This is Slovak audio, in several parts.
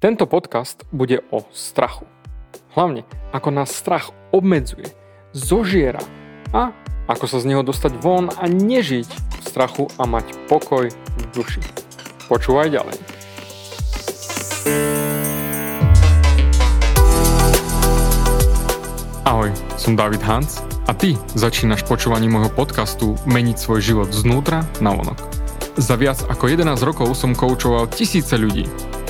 Tento podcast bude o strachu. Hlavne, ako nás strach obmedzuje, zožiera a ako sa z neho dostať von a nežiť v strachu a mať pokoj v duši. Počúvaj ďalej. Ahoj, som David Hans a ty začínaš počúvanie môjho podcastu Meniť svoj život znútra na vonok. Za viac ako 11 rokov som koučoval tisíce ľudí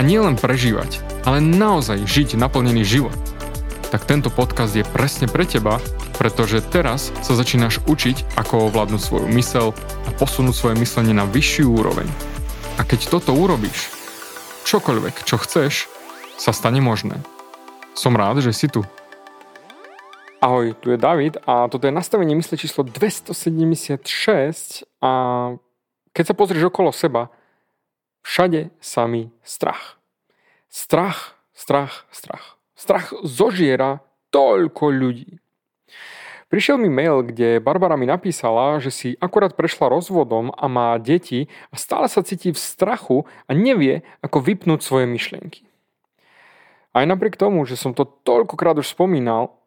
a nielen prežívať, ale naozaj žiť naplnený život, tak tento podcast je presne pre teba, pretože teraz sa začínaš učiť, ako ovládnuť svoju mysel a posunúť svoje myslenie na vyššiu úroveň. A keď toto urobíš, čokoľvek, čo chceš, sa stane možné. Som rád, že si tu. Ahoj, tu je David a toto je nastavenie mysle číslo 276 a keď sa pozrieš okolo seba, Všade samý strach. Strach, strach, strach. Strach zožiera toľko ľudí. Prišiel mi mail, kde Barbara mi napísala, že si akurát prešla rozvodom a má deti a stále sa cíti v strachu a nevie, ako vypnúť svoje myšlienky. Aj napriek tomu, že som to toľkokrát už spomínal,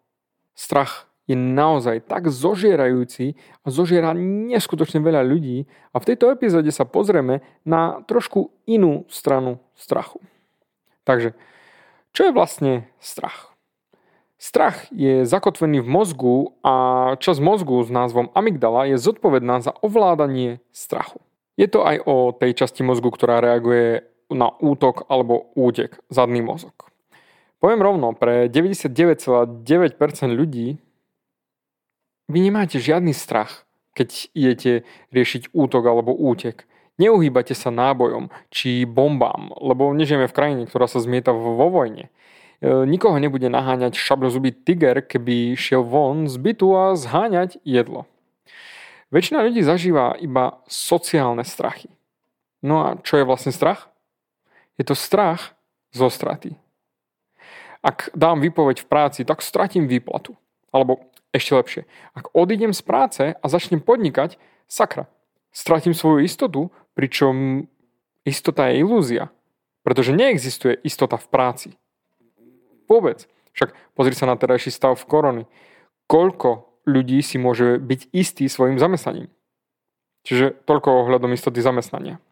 strach je naozaj tak zožierajúci a zožiera neskutočne veľa ľudí a v tejto epizóde sa pozrieme na trošku inú stranu strachu. Takže, čo je vlastne strach? Strach je zakotvený v mozgu a časť mozgu s názvom amygdala je zodpovedná za ovládanie strachu. Je to aj o tej časti mozgu, ktorá reaguje na útok alebo útek, zadný mozog. Poviem rovno, pre 99,9% ľudí vy nemáte žiadny strach, keď idete riešiť útok alebo útek. Neuhýbate sa nábojom či bombám, lebo nežijeme v krajine, ktorá sa zmieta vo vojne. E, nikoho nebude naháňať šablozubý tiger, keby šiel von z bytu a zháňať jedlo. Väčšina ľudí zažíva iba sociálne strachy. No a čo je vlastne strach? Je to strach zo straty. Ak dám výpoveď v práci, tak stratím výplatu. Alebo ešte lepšie, ak odídem z práce a začnem podnikať, sakra, stratím svoju istotu, pričom istota je ilúzia. Pretože neexistuje istota v práci. Vôbec. Však pozri sa na terajší stav v korony. Koľko ľudí si môže byť istý svojim zamestnaním. Čiže toľko ohľadom istoty zamestnania.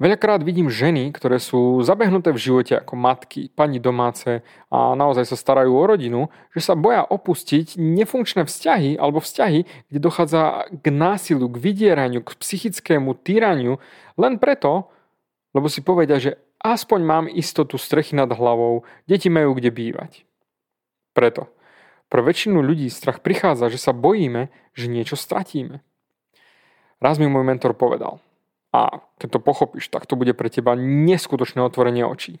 Veľakrát vidím ženy, ktoré sú zabehnuté v živote ako matky, pani domáce a naozaj sa starajú o rodinu, že sa boja opustiť nefunkčné vzťahy alebo vzťahy, kde dochádza k násiliu, k vydieraniu, k psychickému týraniu, len preto, lebo si povedia, že aspoň mám istotu strechy nad hlavou, deti majú kde bývať. Preto. Pre väčšinu ľudí strach prichádza, že sa bojíme, že niečo stratíme. Raz mi môj mentor povedal – a keď to pochopíš, tak to bude pre teba neskutočné otvorenie očí.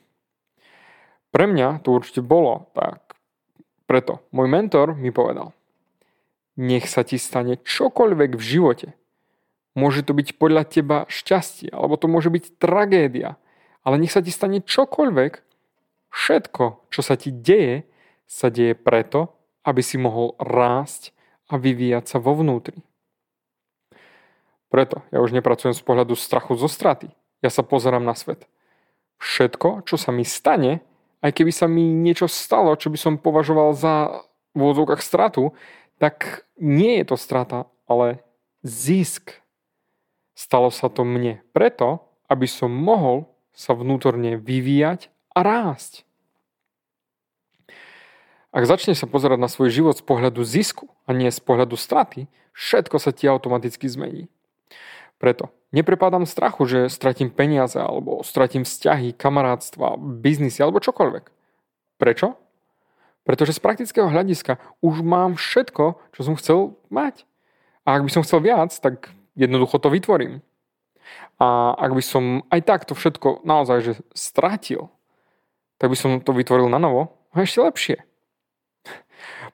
Pre mňa to určite bolo tak. Preto môj mentor mi povedal, nech sa ti stane čokoľvek v živote. Môže to byť podľa teba šťastie, alebo to môže byť tragédia, ale nech sa ti stane čokoľvek, všetko, čo sa ti deje, sa deje preto, aby si mohol rásť a vyvíjať sa vo vnútri. Preto ja už nepracujem z pohľadu strachu zo straty. Ja sa pozerám na svet. Všetko, čo sa mi stane, aj keby sa mi niečo stalo, čo by som považoval za v úvodzovkách stratu, tak nie je to strata, ale zisk. Stalo sa to mne preto, aby som mohol sa vnútorne vyvíjať a rásť. Ak začneš sa pozerať na svoj život z pohľadu zisku a nie z pohľadu straty, všetko sa ti automaticky zmení. Preto neprepadám strachu, že stratím peniaze alebo stratím vzťahy, kamarátstva, biznisy alebo čokoľvek. Prečo? Pretože z praktického hľadiska už mám všetko, čo som chcel mať. A ak by som chcel viac, tak jednoducho to vytvorím. A ak by som aj tak to všetko naozaj že stratil, tak by som to vytvoril na novo a ešte lepšie.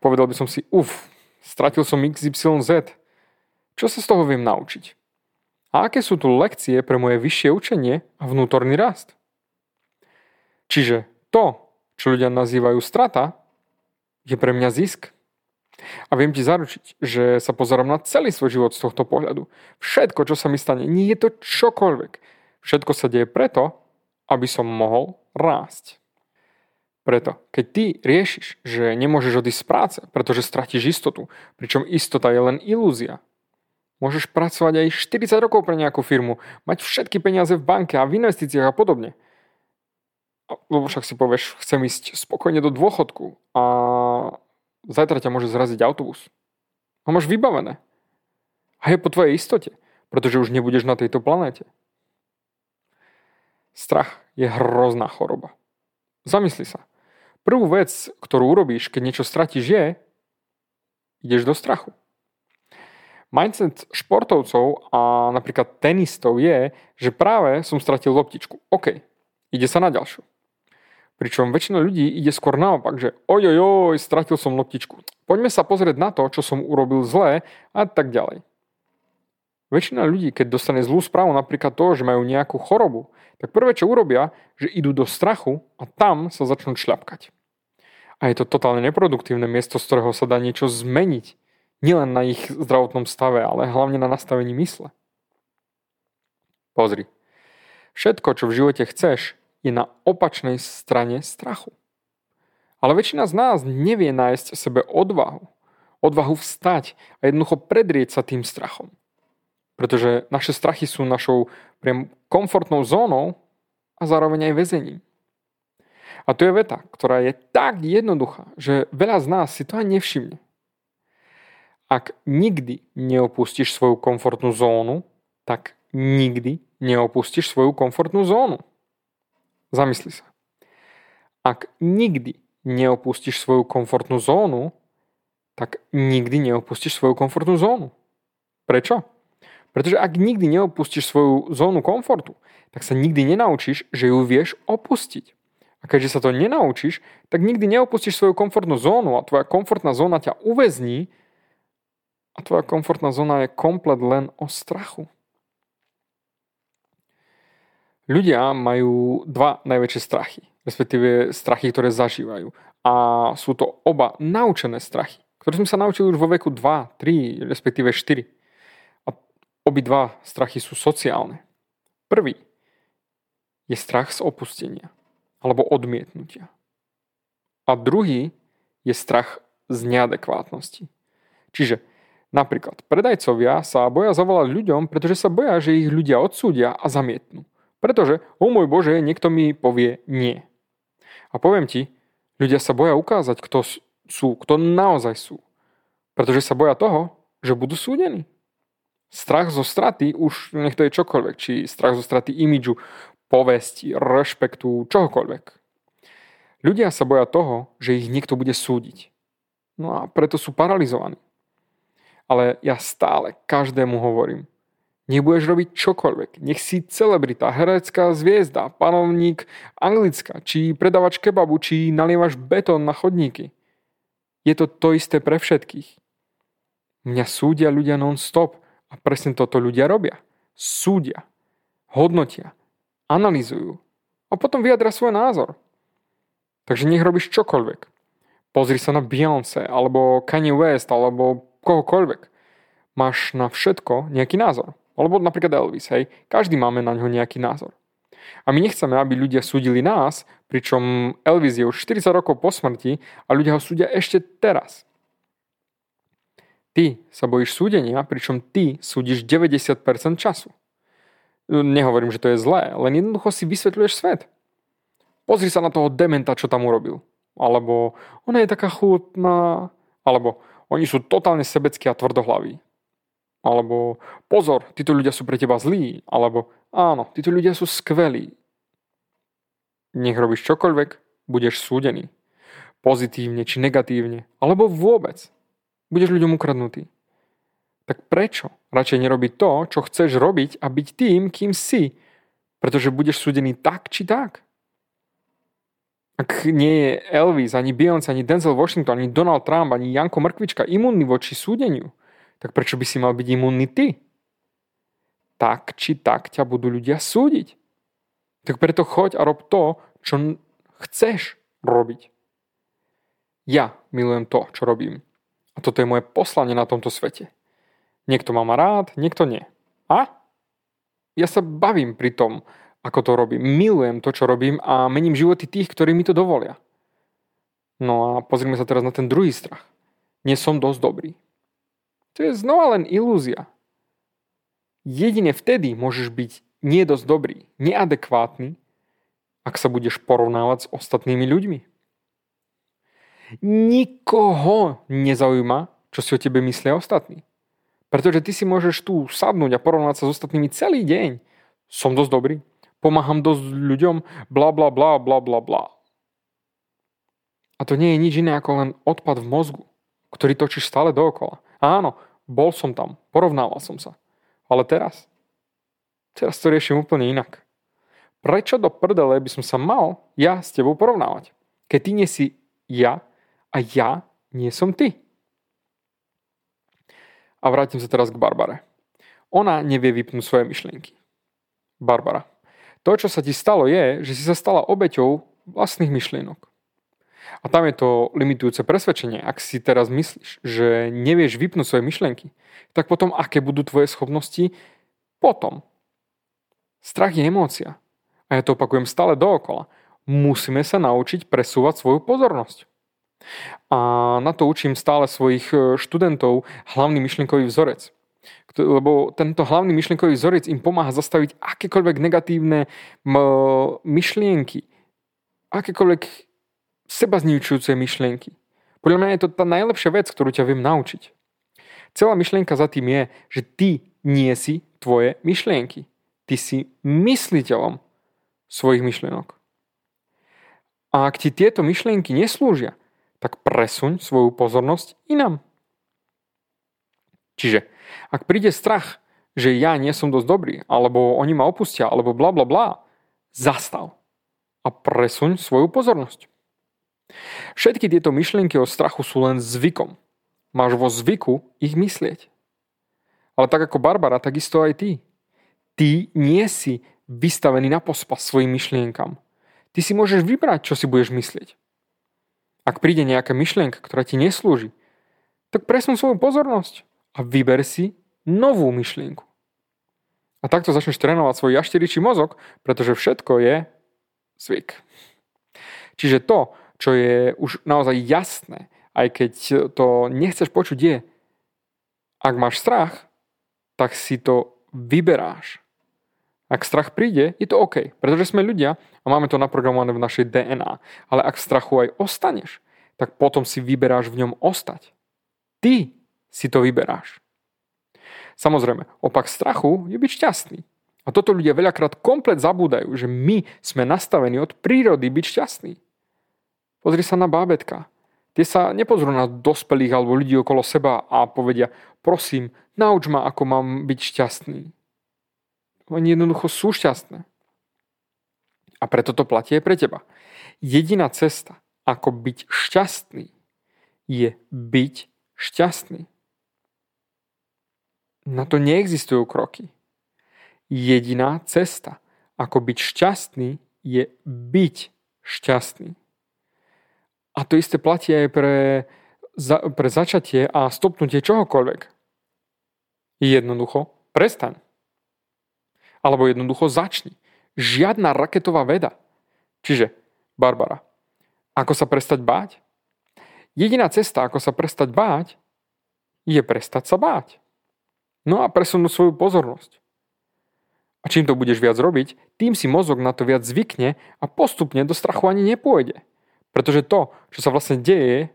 Povedal by som si, uf, stratil som XYZ. Čo sa z toho viem naučiť? A aké sú tu lekcie pre moje vyššie učenie a vnútorný rast? Čiže to, čo ľudia nazývajú strata, je pre mňa zisk. A viem ti zaručiť, že sa pozerám na celý svoj život z tohto pohľadu. Všetko, čo sa mi stane, nie je to čokoľvek. Všetko sa deje preto, aby som mohol rásť. Preto, keď ty riešiš, že nemôžeš odísť z práce, pretože stratíš istotu, pričom istota je len ilúzia, môžeš pracovať aj 40 rokov pre nejakú firmu, mať všetky peniaze v banke a v investíciách a podobne. Lebo však si povieš, chcem ísť spokojne do dôchodku a zajtra ťa môže zraziť autobus. A máš vybavené. A je po tvojej istote, pretože už nebudeš na tejto planéte. Strach je hrozná choroba. Zamysli sa. Prvú vec, ktorú urobíš, keď niečo stratíš, je, ideš do strachu. Mindset športovcov a napríklad tenistov je, že práve som stratil loptičku. OK, ide sa na ďalšiu. Pričom väčšina ľudí ide skôr naopak, že ojojoj, stratil som loptičku. Poďme sa pozrieť na to, čo som urobil zlé a tak ďalej. Väčšina ľudí, keď dostane zlú správu, napríklad to, že majú nejakú chorobu, tak prvé, čo urobia, že idú do strachu a tam sa začnú šľapkať. A je to totálne neproduktívne miesto, z ktorého sa dá niečo zmeniť. Nielen na ich zdravotnom stave, ale hlavne na nastavení mysle. Pozri. Všetko, čo v živote chceš, je na opačnej strane strachu. Ale väčšina z nás nevie nájsť sebe odvahu. Odvahu vstať a jednoducho predrieť sa tým strachom. Pretože naše strachy sú našou priam komfortnou zónou a zároveň aj väzením. A tu je veta, ktorá je tak jednoduchá, že veľa z nás si to ani nevšimne. Ak nikdy neopustíš svoju komfortnú zónu, tak nikdy neopustíš svoju komfortnú zónu. Zamysli sa. Ak nikdy neopustíš svoju komfortnú zónu, tak nikdy neopustíš svoju komfortnú zónu. Prečo? Pretože ak nikdy neopustíš svoju zónu komfortu, tak sa nikdy nenaučíš, že ju vieš opustiť. A keďže sa to nenaučíš, tak nikdy neopustíš svoju komfortnú zónu a tvoja komfortná zóna ťa uväzní a tvoja komfortná zóna je komplet len o strachu. Ľudia majú dva najväčšie strachy, respektíve strachy, ktoré zažívajú. A sú to oba naučené strachy, ktoré sme sa naučili už vo veku 2, 3, respektíve 4. A obidva strachy sú sociálne. Prvý je strach z opustenia alebo odmietnutia. A druhý je strach z neadekvátnosti. Čiže napríklad predajcovia sa boja zavolať ľuďom, pretože sa boja, že ich ľudia odsúdia a zamietnú. Pretože, o môj Bože, niekto mi povie nie. A poviem ti, ľudia sa boja ukázať, kto sú, kto naozaj sú. Pretože sa boja toho, že budú súdení. Strach zo straty, už nech to je čokoľvek, či strach zo straty imidžu, povesti, rešpektu, čohokoľvek. Ľudia sa boja toho, že ich niekto bude súdiť. No a preto sú paralizovaní. Ale ja stále každému hovorím, nech budeš robiť čokoľvek. Nech si celebrita, herecká zviezda, panovník anglická, či predavač kebabu, či nalievaš betón na chodníky. Je to to isté pre všetkých. Mňa súdia ľudia non-stop a presne toto ľudia robia. Súdia, hodnotia, analizujú a potom vyjadra svoj názor. Takže nech robíš čokoľvek. Pozri sa na Beyoncé, alebo Kanye West, alebo kohokoľvek. Máš na všetko nejaký názor. Alebo napríklad Elvis, hej. Každý máme na ňo nejaký názor. A my nechceme, aby ľudia súdili nás, pričom Elvis je už 40 rokov po smrti a ľudia ho súdia ešte teraz. Ty sa bojíš súdenia, pričom ty súdiš 90% času. Nehovorím, že to je zlé, len jednoducho si vysvetľuješ svet. Pozri sa na toho dementa, čo tam urobil. Alebo ona je taká chutná. Alebo oni sú totálne sebeckí a tvrdohlaví. Alebo pozor, títo ľudia sú pre teba zlí. Alebo áno, títo ľudia sú skvelí. Nech robíš čokoľvek, budeš súdený. Pozitívne či negatívne. Alebo vôbec. Budeš ľuďom ukradnutý. tak prečo radšej nerobiť to, čo chceš robiť a byť tým, kým si? Pretože budeš súdený tak či tak. Ak nie je Elvis, ani Beyoncé, ani Denzel Washington, ani Donald Trump, ani Janko Mrkvička imunný voči súdeniu, tak prečo by si mal byť imunný ty? Tak či tak ťa budú ľudia súdiť. Tak preto choď a rob to, čo chceš robiť. Ja milujem to, čo robím. A toto je moje poslanie na tomto svete. Niekto ma má rád, niekto nie. A? Ja sa bavím pri tom, ako to robím. Milujem to, čo robím a mením životy tých, ktorí mi to dovolia. No a pozrime sa teraz na ten druhý strach. Nie som dosť dobrý. To je znova len ilúzia. Jedine vtedy môžeš byť nie dosť dobrý, neadekvátny, ak sa budeš porovnávať s ostatnými ľuďmi. Nikoho nezaujíma, čo si o tebe myslia ostatní. Pretože ty si môžeš tu sadnúť a porovnať sa s ostatnými celý deň. Som dosť dobrý, pomáham dosť ľuďom, bla bla bla bla bla bla. A to nie je nič iné ako len odpad v mozgu, ktorý točíš stále dookola. Áno, bol som tam, porovnával som sa. Ale teraz? Teraz to riešim úplne inak. Prečo do prdele by som sa mal ja s tebou porovnávať? Keď ty nie si ja a ja nie som ty. A vrátim sa teraz k Barbare. Ona nevie vypnúť svoje myšlienky. Barbara. To, čo sa ti stalo, je, že si sa stala obeťou vlastných myšlienok. A tam je to limitujúce presvedčenie. Ak si teraz myslíš, že nevieš vypnúť svoje myšlienky, tak potom aké budú tvoje schopnosti potom? Strach je emócia. A ja to opakujem stále dookola. Musíme sa naučiť presúvať svoju pozornosť. A na to učím stále svojich e, študentov hlavný myšlienkový vzorec lebo tento hlavný myšlienkový vzorec im pomáha zastaviť akékoľvek negatívne myšlienky, akékoľvek seba zničujúce myšlienky. Podľa mňa je to tá najlepšia vec, ktorú ťa viem naučiť. Celá myšlienka za tým je, že ty nie si tvoje myšlienky. Ty si mysliteľom svojich myšlienok. A ak ti tieto myšlienky neslúžia, tak presuň svoju pozornosť inam. Čiže ak príde strach, že ja nie som dosť dobrý, alebo oni ma opustia, alebo bla bla bla, zastav a presuň svoju pozornosť. Všetky tieto myšlienky o strachu sú len zvykom. Máš vo zvyku ich myslieť. Ale tak ako Barbara, takisto aj ty. Ty nie si vystavený na pospas svojim myšlienkam. Ty si môžeš vybrať, čo si budeš myslieť. Ak príde nejaká myšlienka, ktorá ti neslúži, tak presun svoju pozornosť a vyber si novú myšlienku. A takto začneš trénovať svoj jašteričí mozog, pretože všetko je zvyk. Čiže to, čo je už naozaj jasné, aj keď to nechceš počuť, je, ak máš strach, tak si to vyberáš. Ak strach príde, je to OK, pretože sme ľudia a máme to naprogramované v našej DNA. Ale ak strachu aj ostaneš, tak potom si vyberáš v ňom ostať. Ty si to vyberáš. Samozrejme, opak strachu je byť šťastný. A toto ľudia veľakrát komplet zabúdajú, že my sme nastavení od prírody byť šťastní. Pozri sa na bábetka. Tie sa nepozrú na dospelých alebo ľudí okolo seba a povedia, prosím, nauč ma, ako mám byť šťastný. Oni jednoducho sú šťastné. A preto to platí aj pre teba. Jediná cesta, ako byť šťastný, je byť šťastný. Na to neexistujú kroky. Jediná cesta, ako byť šťastný, je byť šťastný. A to isté platí aj pre, za, pre začatie a stopnutie čohokoľvek. Jednoducho prestaň. Alebo jednoducho začni. Žiadna raketová veda. Čiže, Barbara, ako sa prestať báť? Jediná cesta, ako sa prestať báť, je prestať sa báť. No a presunú svoju pozornosť. A čím to budeš viac robiť, tým si mozog na to viac zvykne a postupne do strachu ani nepôjde. Pretože to, čo sa vlastne deje,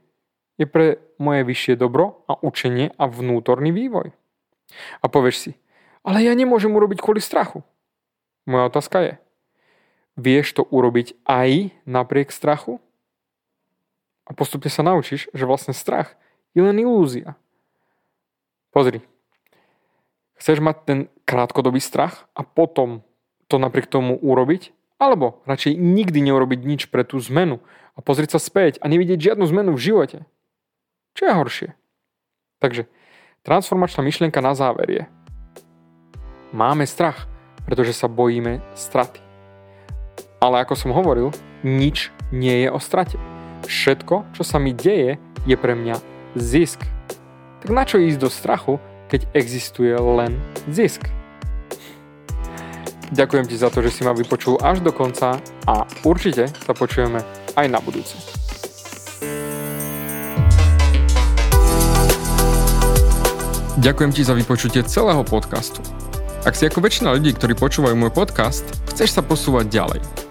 je pre moje vyššie dobro a učenie a vnútorný vývoj. A povieš si, ale ja nemôžem urobiť kvôli strachu. Moja otázka je, vieš to urobiť aj napriek strachu? A postupne sa naučíš, že vlastne strach je len ilúzia. Pozri, Chceš mať ten krátkodobý strach a potom to napriek tomu urobiť? Alebo radšej nikdy neurobiť nič pre tú zmenu a pozrieť sa späť a nevidieť žiadnu zmenu v živote? Čo je horšie? Takže transformačná myšlienka na záver je. Máme strach, pretože sa bojíme straty. Ale ako som hovoril, nič nie je o strate. Všetko, čo sa mi deje, je pre mňa zisk. Tak na čo ísť do strachu, keď existuje len zisk. Ďakujem ti za to, že si ma vypočul až do konca a určite sa počujeme aj na budúce. Ďakujem ti za vypočutie celého podcastu. Ak si ako väčšina ľudí, ktorí počúvajú môj podcast, chceš sa posúvať ďalej.